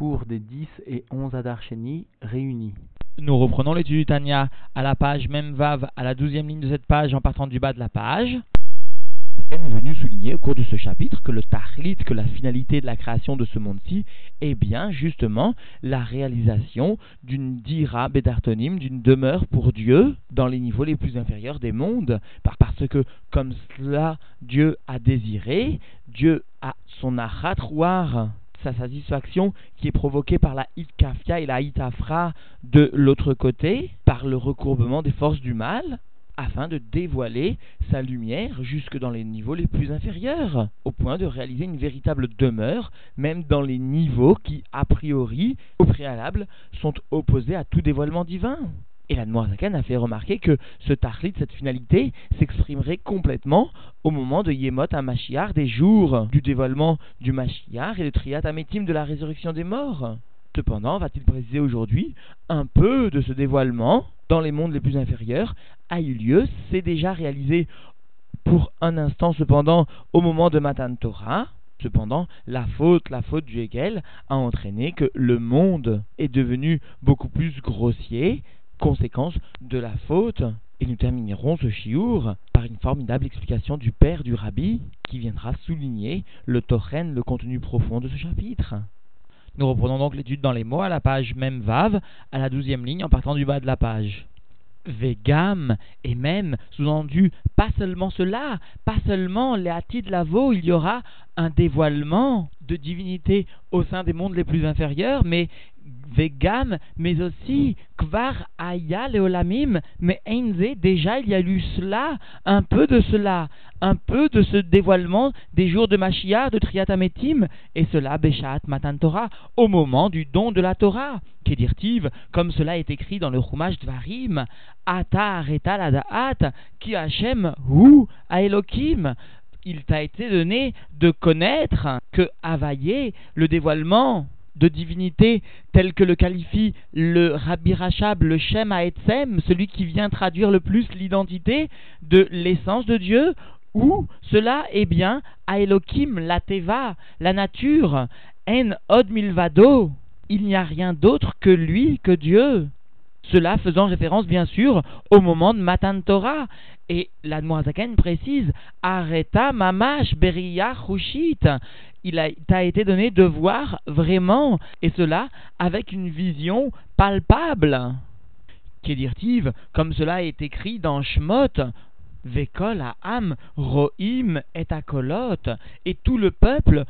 cours des 10 et 11 Adarcheni réunis. Nous reprenons l'étude du Tanya à la page même Vav, à la douzième ligne de cette page en partant du bas de la page. est venu souligner au cours de ce chapitre que le tahlit, que la finalité de la création de ce monde-ci est bien justement la réalisation d'une dira bedartonim, d'une demeure pour Dieu dans les niveaux les plus inférieurs des mondes, parce que comme cela Dieu a désiré, Dieu a son achatroir sa satisfaction qui est provoquée par la itkafia et la itafra de l'autre côté, par le recourbement des forces du mal, afin de dévoiler sa lumière jusque dans les niveaux les plus inférieurs, au point de réaliser une véritable demeure, même dans les niveaux qui, a priori, au préalable, sont opposés à tout dévoilement divin. Et la Noirzakan a fait remarquer que ce tahlit, cette finalité, s'exprimerait complètement au moment de Yemot à Mashiach, des jours du dévoilement du Mashiach et de Triat Ametim de la résurrection des morts. Cependant, va-t-il préciser aujourd'hui, un peu de ce dévoilement dans les mondes les plus inférieurs a eu lieu, c'est déjà réalisé pour un instant cependant au moment de Matan Torah. Cependant, la faute, la faute du Hegel a entraîné que le monde est devenu beaucoup plus grossier, conséquence de la faute. Et nous terminerons ce chiour par une formidable explication du père du rabbi qui viendra souligner le tochen, le contenu profond de ce chapitre. Nous reprenons donc l'étude dans les mots à la page même Vav, à la douzième ligne en partant du bas de la page. Vegam, et même, sous-entendu, pas seulement cela, pas seulement les de Lavo, il y aura un dévoilement de divinité au sein des mondes les plus inférieurs, mais Vegam, mais aussi Kvar Aya Leolamim, mais Einze, déjà il y a eu cela, un peu de cela, un peu de ce dévoilement des jours de Mashiach, de Triatametim, et cela Beshat Matan Torah, au moment du don de la Torah. Kedirtiv, comme cela est écrit dans le Chumash Dvarim, Ata Areta Ladaat, Ki Hashem Hu Aelokim, il t'a été donné de connaître que Availlé, le dévoilement de divinité tel que le qualifie le Rabbi Rachab, le Shem Haetzem, celui qui vient traduire le plus l'identité de l'essence de Dieu, ou cela est bien Aelokim, la Teva, la nature, En Od Milvado, il n'y a rien d'autre que lui, que Dieu. Cela faisant référence bien sûr au moment de Matan Torah. Et la Zaken précise Areta Mamash Beria Chushit il t'a été donné de voir vraiment, et cela avec une vision palpable. Kedirtiv, comme cela est écrit dans Shmot, Vekol Am Roim et Akolot, et tout le peuple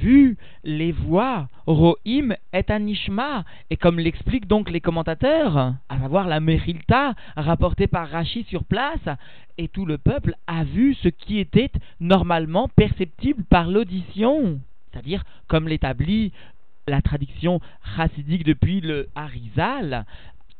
vu les voix, Roim et Anishma, et comme l'expliquent donc les commentateurs, à savoir la Merilta rapportée par Rachi sur place, et tout le peuple a vu ce qui était normalement perceptible par l'audition, c'est-à-dire comme l'établit la tradition chassidique depuis le Harizal,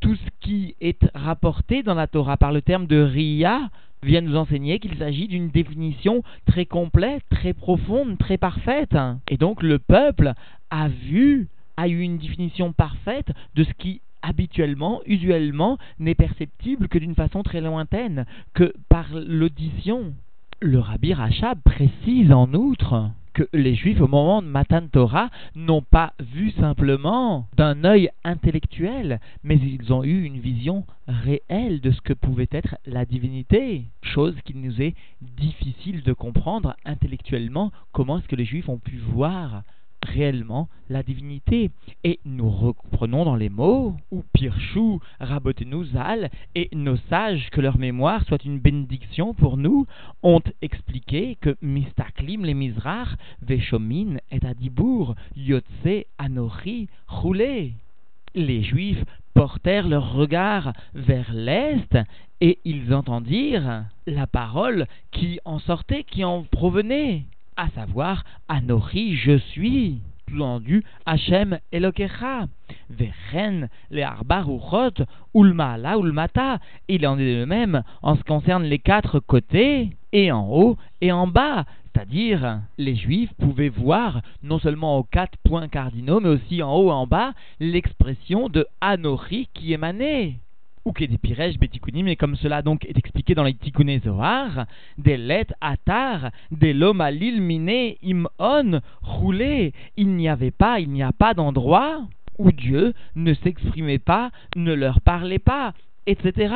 tout ce qui est rapporté dans la Torah par le terme de Ria vient nous enseigner qu'il s'agit d'une définition très complète, très profonde, très parfaite. Et donc le peuple a vu, a eu une définition parfaite de ce qui habituellement, usuellement, n'est perceptible que d'une façon très lointaine, que par l'audition. Le rabbi Rachab précise en outre que les Juifs, au moment de Matan Torah, n'ont pas vu simplement d'un œil intellectuel, mais ils ont eu une vision réelle de ce que pouvait être la divinité, chose qu'il nous est difficile de comprendre intellectuellement comment est-ce que les Juifs ont pu voir réellement la divinité. Et nous reprenons dans les mots, ou Pirchou, rabotez-nous Zal, et nos sages, que leur mémoire soit une bénédiction pour nous, ont expliqué que Mistaklim les Mizrach, Veshomin et Adibour, Yotse, Anori, Roulé. Les Juifs portèrent leur regard vers l'Est et ils entendirent la parole qui en sortait, qui en provenait à savoir Anori, je suis. Sous-entendu, Hachem Elokecha, Vechen, les Arbaruchot, Ulmala, Ulmata. Il en est de même en ce qui concerne les quatre côtés, et en haut et en bas. C'est-à-dire, les Juifs pouvaient voir, non seulement aux quatre points cardinaux, mais aussi en haut et en bas, l'expression de Anori qui émanait. Ou que des piresh betikunim, et comme cela donc est expliqué dans les Tikkuné Zohar, des lettres atar, des loma lil mine imon roulé, il n'y avait pas, il n'y a pas d'endroit où Dieu ne s'exprimait pas, ne leur parlait pas, etc.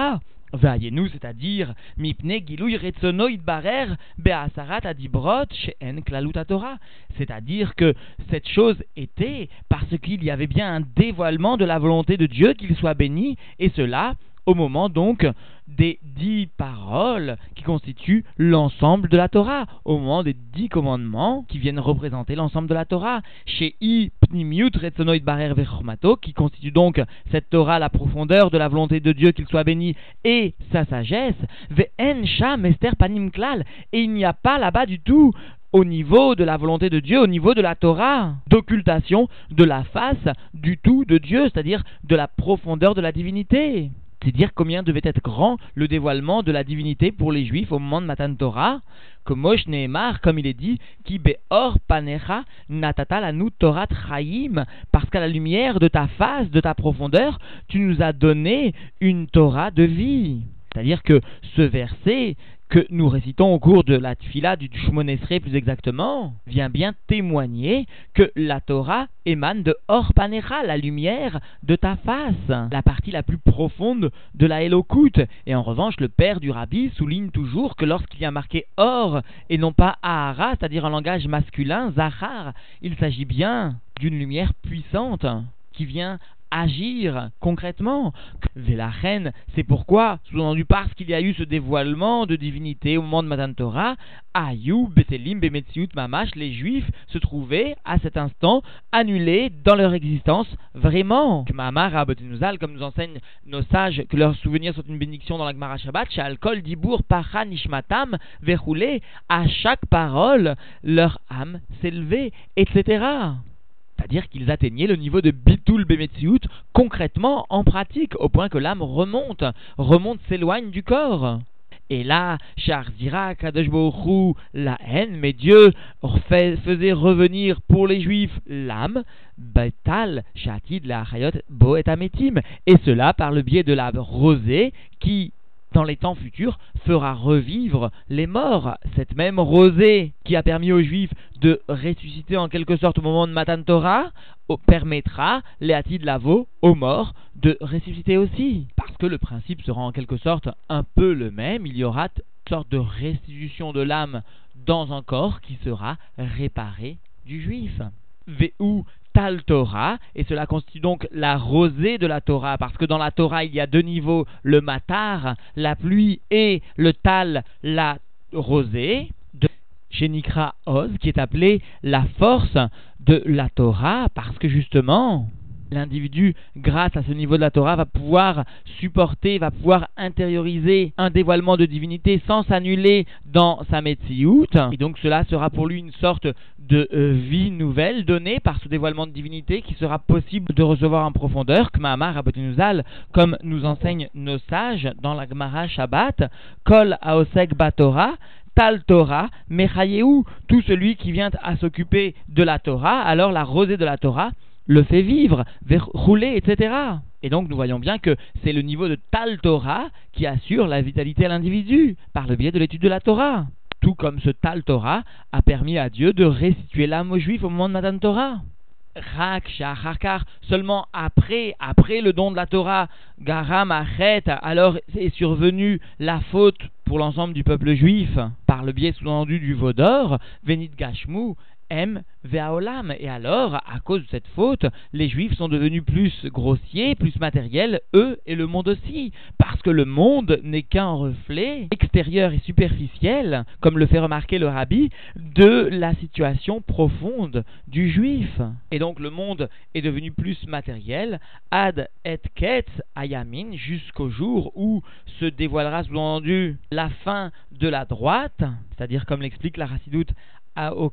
Vaillez-nous, c'est-à-dire mipne gilouy retsonoid barer be'asarat adibrot she'en klalut Torah. C'est-à-dire que cette chose était parce qu'il y avait bien un dévoilement de la volonté de Dieu qu'il soit béni, et cela au moment donc des dix paroles qui constituent l'ensemble de la Torah, au moment des dix commandements qui viennent représenter l'ensemble de la Torah, chez I Pnimiut Retzonoid Barer Vechmato, qui constitue donc cette Torah, la profondeur de la volonté de Dieu, qu'il soit béni, et sa sagesse, Ve'en Sham Panim Klal, et il n'y a pas là-bas du tout au niveau de la volonté de Dieu, au niveau de la Torah, d'occultation de la face du tout de Dieu, c'est-à-dire de la profondeur de la divinité. C'est dire combien devait être grand le dévoilement de la divinité pour les Juifs au moment de Matan Torah, que Mosh Nehemar, comme il est dit, qui beor panecha natata lanu Torah chaim, parce qu'à la lumière de ta face, de ta profondeur, tu nous as donné une Torah de vie. C'est-à-dire que ce verset que nous récitons au cours de la tfila du Shmonesre plus exactement, vient bien témoigner que la Torah émane de Orpanecha, la lumière de ta face, la partie la plus profonde de la Elokut. Et en revanche, le père du rabbi souligne toujours que lorsqu'il y a marqué Or et non pas Ahara, c'est-à-dire un langage masculin, Zahar, il s'agit bien d'une lumière puissante qui vient agir concrètement. reine, c'est pourquoi, sous-entendu parce qu'il y a eu ce dévoilement de divinité au moment de Matan Torah, Ayou, Betelim, Bemetziut, Mamash, les Juifs se trouvaient à cet instant annulés dans leur existence vraiment. Que Mahamar, comme nous enseignent nos sages, que leurs souvenirs sont une bénédiction dans la Gemara Shabbat, Shalkol, Dibour, Pacha, Nishmatam, Verroulé, à chaque parole, leur âme s'élevait, etc. C'est-à-dire qu'ils atteignaient le niveau de Bitul Bemetziut concrètement en pratique, au point que l'âme remonte, remonte, s'éloigne du corps. Et là, Charzira, Kadosh la haine, mais Dieu faisait revenir pour les Juifs l'âme, Betal, Shatid, la Hayot, Boet Ametim, et cela par le biais de la rosée qui dans les temps futurs, fera revivre les morts. Cette même rosée qui a permis aux Juifs de ressusciter en quelque sorte au moment de Matan Torah, permettra, de Lavo, aux morts, de ressusciter aussi. Parce que le principe sera en quelque sorte un peu le même, il y aura une sorte de restitution de l'âme dans un corps qui sera réparé du Juif. Veu Tal Torah, et cela constitue donc la rosée de la Torah, parce que dans la Torah il y a deux niveaux, le matar, la pluie, et le tal, la rosée, de Shenikra Oz, qui est appelée la force de la Torah, parce que justement, l'individu, grâce à ce niveau de la Torah, va pouvoir supporter, va pouvoir intérioriser un dévoilement de divinité sans s'annuler dans sa Metsiout. Et donc cela sera pour lui une sorte de euh, vie nouvelle donnée par ce dévoilement de divinité qui sera possible de recevoir en profondeur, comme nous enseignent nos sages dans la Gemara Shabbat, Kol Aosek Batora, Tal Torah, Mechayeu, tout celui qui vient à s'occuper de la Torah, alors la rosée de la Torah, le fait vivre, rouler, etc. Et donc nous voyons bien que c'est le niveau de Tal Torah qui assure la vitalité à l'individu par le biais de l'étude de la Torah. Tout comme ce Tal Torah a permis à Dieu de restituer l'âme aux Juifs au moment de Matan Torah. Rak, Shachakar, seulement après, après le don de la Torah, Garam, Achet, alors est survenue la faute pour l'ensemble du peuple juif, par le biais sous-entendu du Vaudor, Venit Gashmu, M. Et alors, à cause de cette faute, les Juifs sont devenus plus grossiers, plus matériels, eux et le monde aussi. Parce que le monde n'est qu'un reflet extérieur et superficiel, comme le fait remarquer le rabbi, de la situation profonde du Juif. Et donc le monde est devenu plus matériel, ad et ketz ayamin, jusqu'au jour où se dévoilera sous-entendu la fin de la droite, c'est-à-dire comme l'explique la Racidoute au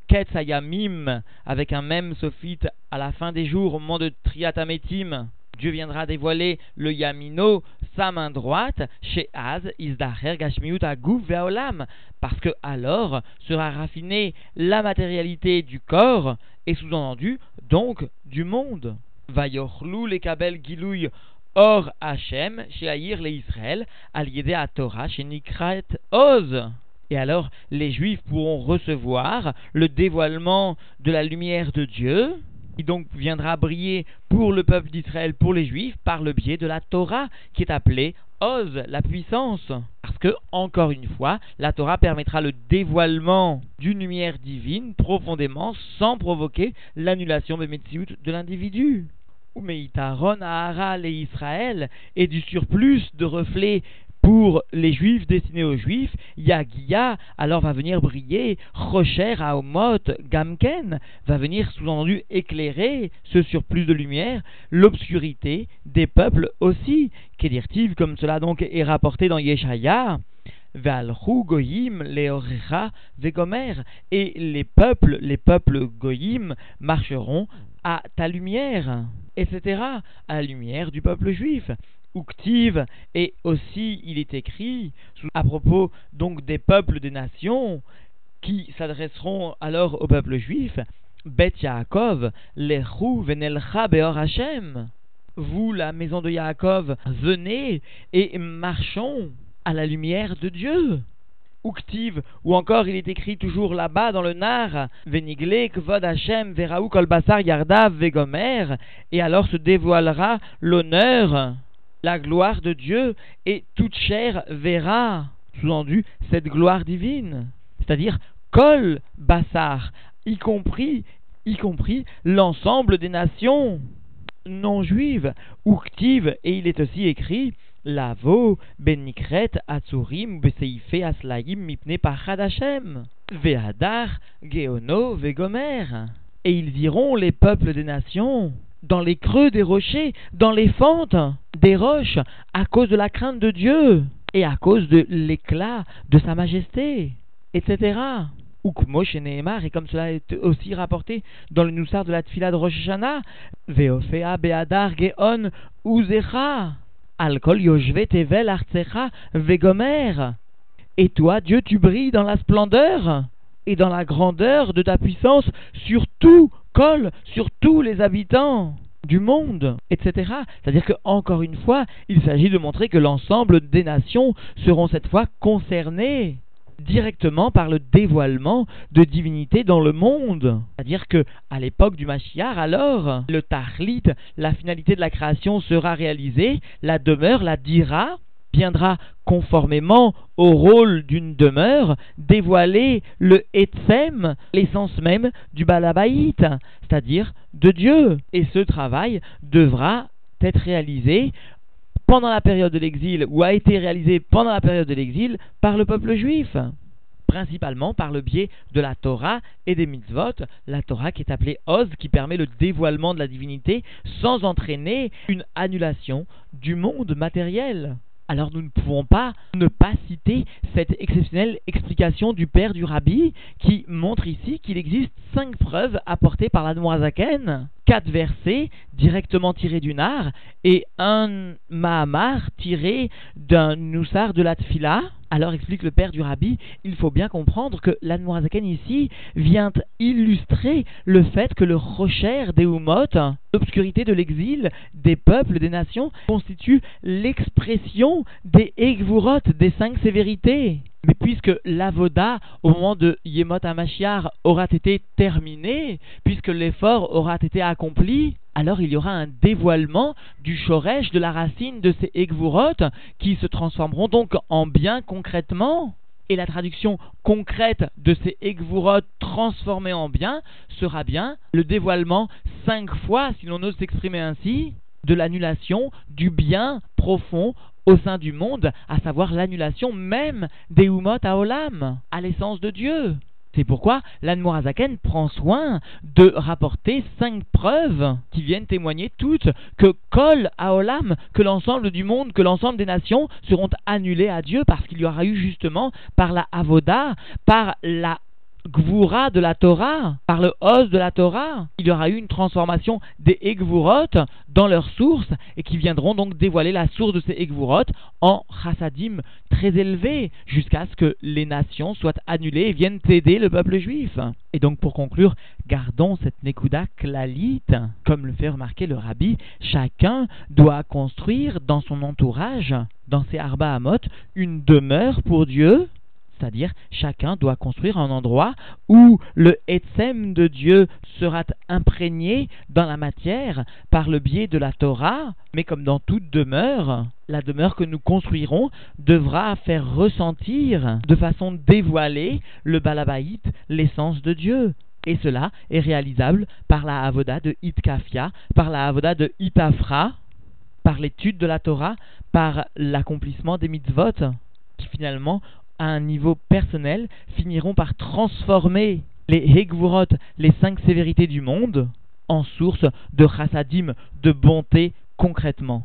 avec un même sophite à la fin des jours, au moment de Triatametim, Dieu viendra dévoiler le Yamino, sa main droite, chez Az, Izdaher, Gashmiut, Agouf, Veolam, parce que alors sera raffinée la matérialité du corps, et sous-entendu, donc, du monde. Vayorlou, les Kabel Gilouy, Or Hachem, chez Aïr les Israël, al à Torah, chez Nikrat Oz. Et alors, les Juifs pourront recevoir le dévoilement de la lumière de Dieu, qui donc viendra briller pour le peuple d'Israël, pour les Juifs, par le biais de la Torah, qui est appelée Oz, la puissance. Parce que, encore une fois, la Torah permettra le dévoilement d'une lumière divine profondément sans provoquer l'annulation de l'individu. Meitaron Aharal et Israël et du surplus de reflets pour les juifs destinés aux juifs, Yagia alors va venir briller, Rocher Aomot Gamken va venir sous-entendu éclairer ce surplus de lumière, l'obscurité des peuples aussi, qu'est-il comme cela donc est rapporté dans Yeshaya. Goyim Vegomer et les peuples, les peuples Goyim marcheront à ta lumière, etc., à la lumière du peuple juif. Uktiv, et aussi il est écrit à propos donc des peuples des nations qui s'adresseront alors au peuple juif, Bet Yaakov, Lechu venelcha beor. Vous, la maison de Yaakov, venez et marchons à la lumière de Dieu. Uktiv, ou encore il est écrit toujours là-bas dans le Nar, Venigle, Kvod Hashem, Veraou Kolbasar Yardav, Vegomer, et alors se dévoilera l'honneur la gloire de Dieu et toute chair verra, sous-entendu, cette gloire divine. C'est-à-dire, Kol Bassar, y compris, y compris l'ensemble des nations non juives, Uktiv, et il est aussi écrit, Lavo, Benikret, Atsurim, Beseife, Aslaim, Mipne, Pachad Hashem, Ve'adar, Geono, Vegomer. Et ils iront, les peuples des nations, dans les creux des rochers, dans les fentes des roches, à cause de la crainte de Dieu et à cause de l'éclat de sa majesté, etc. Ukmosh et Nehemar, et comme cela est aussi rapporté dans le Noussar de la Tfila de Rosh Hashanah, Veofea Beadar Geon Uzecha, Alkol Yoshve Tevel Vegomer. Et toi, Dieu, tu brilles dans la splendeur et dans la grandeur de ta puissance sur tout sur tous les habitants du monde, etc. C'est-à-dire que encore une fois, il s'agit de montrer que l'ensemble des nations seront cette fois concernées directement par le dévoilement de divinité dans le monde. C'est-à-dire que à l'époque du Mashiach, alors, le Tahlit, la finalité de la création sera réalisée, la demeure, la dira, viendra conformément au rôle d'une demeure dévoiler le Etzem, l'essence même du Balabaït, c'est-à-dire de Dieu. Et ce travail devra être réalisé pendant la période de l'exil ou a été réalisé pendant la période de l'exil par le peuple juif principalement par le biais de la Torah et des mitzvot, la Torah qui est appelée Oz, qui permet le dévoilement de la divinité sans entraîner une annulation du monde matériel alors nous ne pouvons pas ne pas citer cette exceptionnelle explication du père du rabbi qui montre ici qu'il existe cinq preuves apportées par l'Admoazaken, quatre versets directement tirés du Nar et un Mahamar tiré d'un Noussar de la Tfila. Alors explique le père du rabbi, il faut bien comprendre que l'Admoazaken ici vient illustrer le fait que le Rocher des Humot, l'obscurité de l'exil des peuples, des nations, constitue l'expression des Egvurot, des cinq sévérités. Mais puisque l'avoda, au moment de Yemot HaMashiach, aura été terminé, puisque l'effort aura été accompli, alors il y aura un dévoilement du shoresh, de la racine de ces Egvurot, qui se transformeront donc en bien concrètement. Et la traduction concrète de ces Egvurot transformés en bien sera bien le dévoilement cinq fois, si l'on ose s'exprimer ainsi, de l'annulation du bien profond au sein du monde, à savoir l'annulation même des Humot à Olam, à l'essence de Dieu. C'est pourquoi l'Anmorazaken prend soin de rapporter cinq preuves qui viennent témoigner toutes que Kol à Olam, que l'ensemble du monde, que l'ensemble des nations seront annulées à Dieu parce qu'il y aura eu justement par la Avoda, par la Gvura de la Torah, par le os de la Torah, il y aura eu une transformation des Egvurot dans leur source et qui viendront donc dévoiler la source de ces Egvurot en chassadim très élevés jusqu'à ce que les nations soient annulées et viennent aider le peuple juif. Et donc pour conclure, gardons cette Nekuda klalite, comme le fait remarquer le rabbi, chacun doit construire dans son entourage, dans ses Arba Hamot, une demeure pour Dieu c'est-à-dire, chacun doit construire un endroit où le Etsem de Dieu sera imprégné dans la matière par le biais de la Torah, mais comme dans toute demeure, la demeure que nous construirons devra faire ressentir de façon dévoilée le Balabaït, l'essence de Dieu. Et cela est réalisable par la avoda de Itkafia, par la avoda de Ipafra, par l'étude de la Torah, par l'accomplissement des mitzvot, qui finalement à un niveau personnel, finiront par transformer les Hegvurot, les cinq sévérités du monde, en source de chassadim, de bonté concrètement.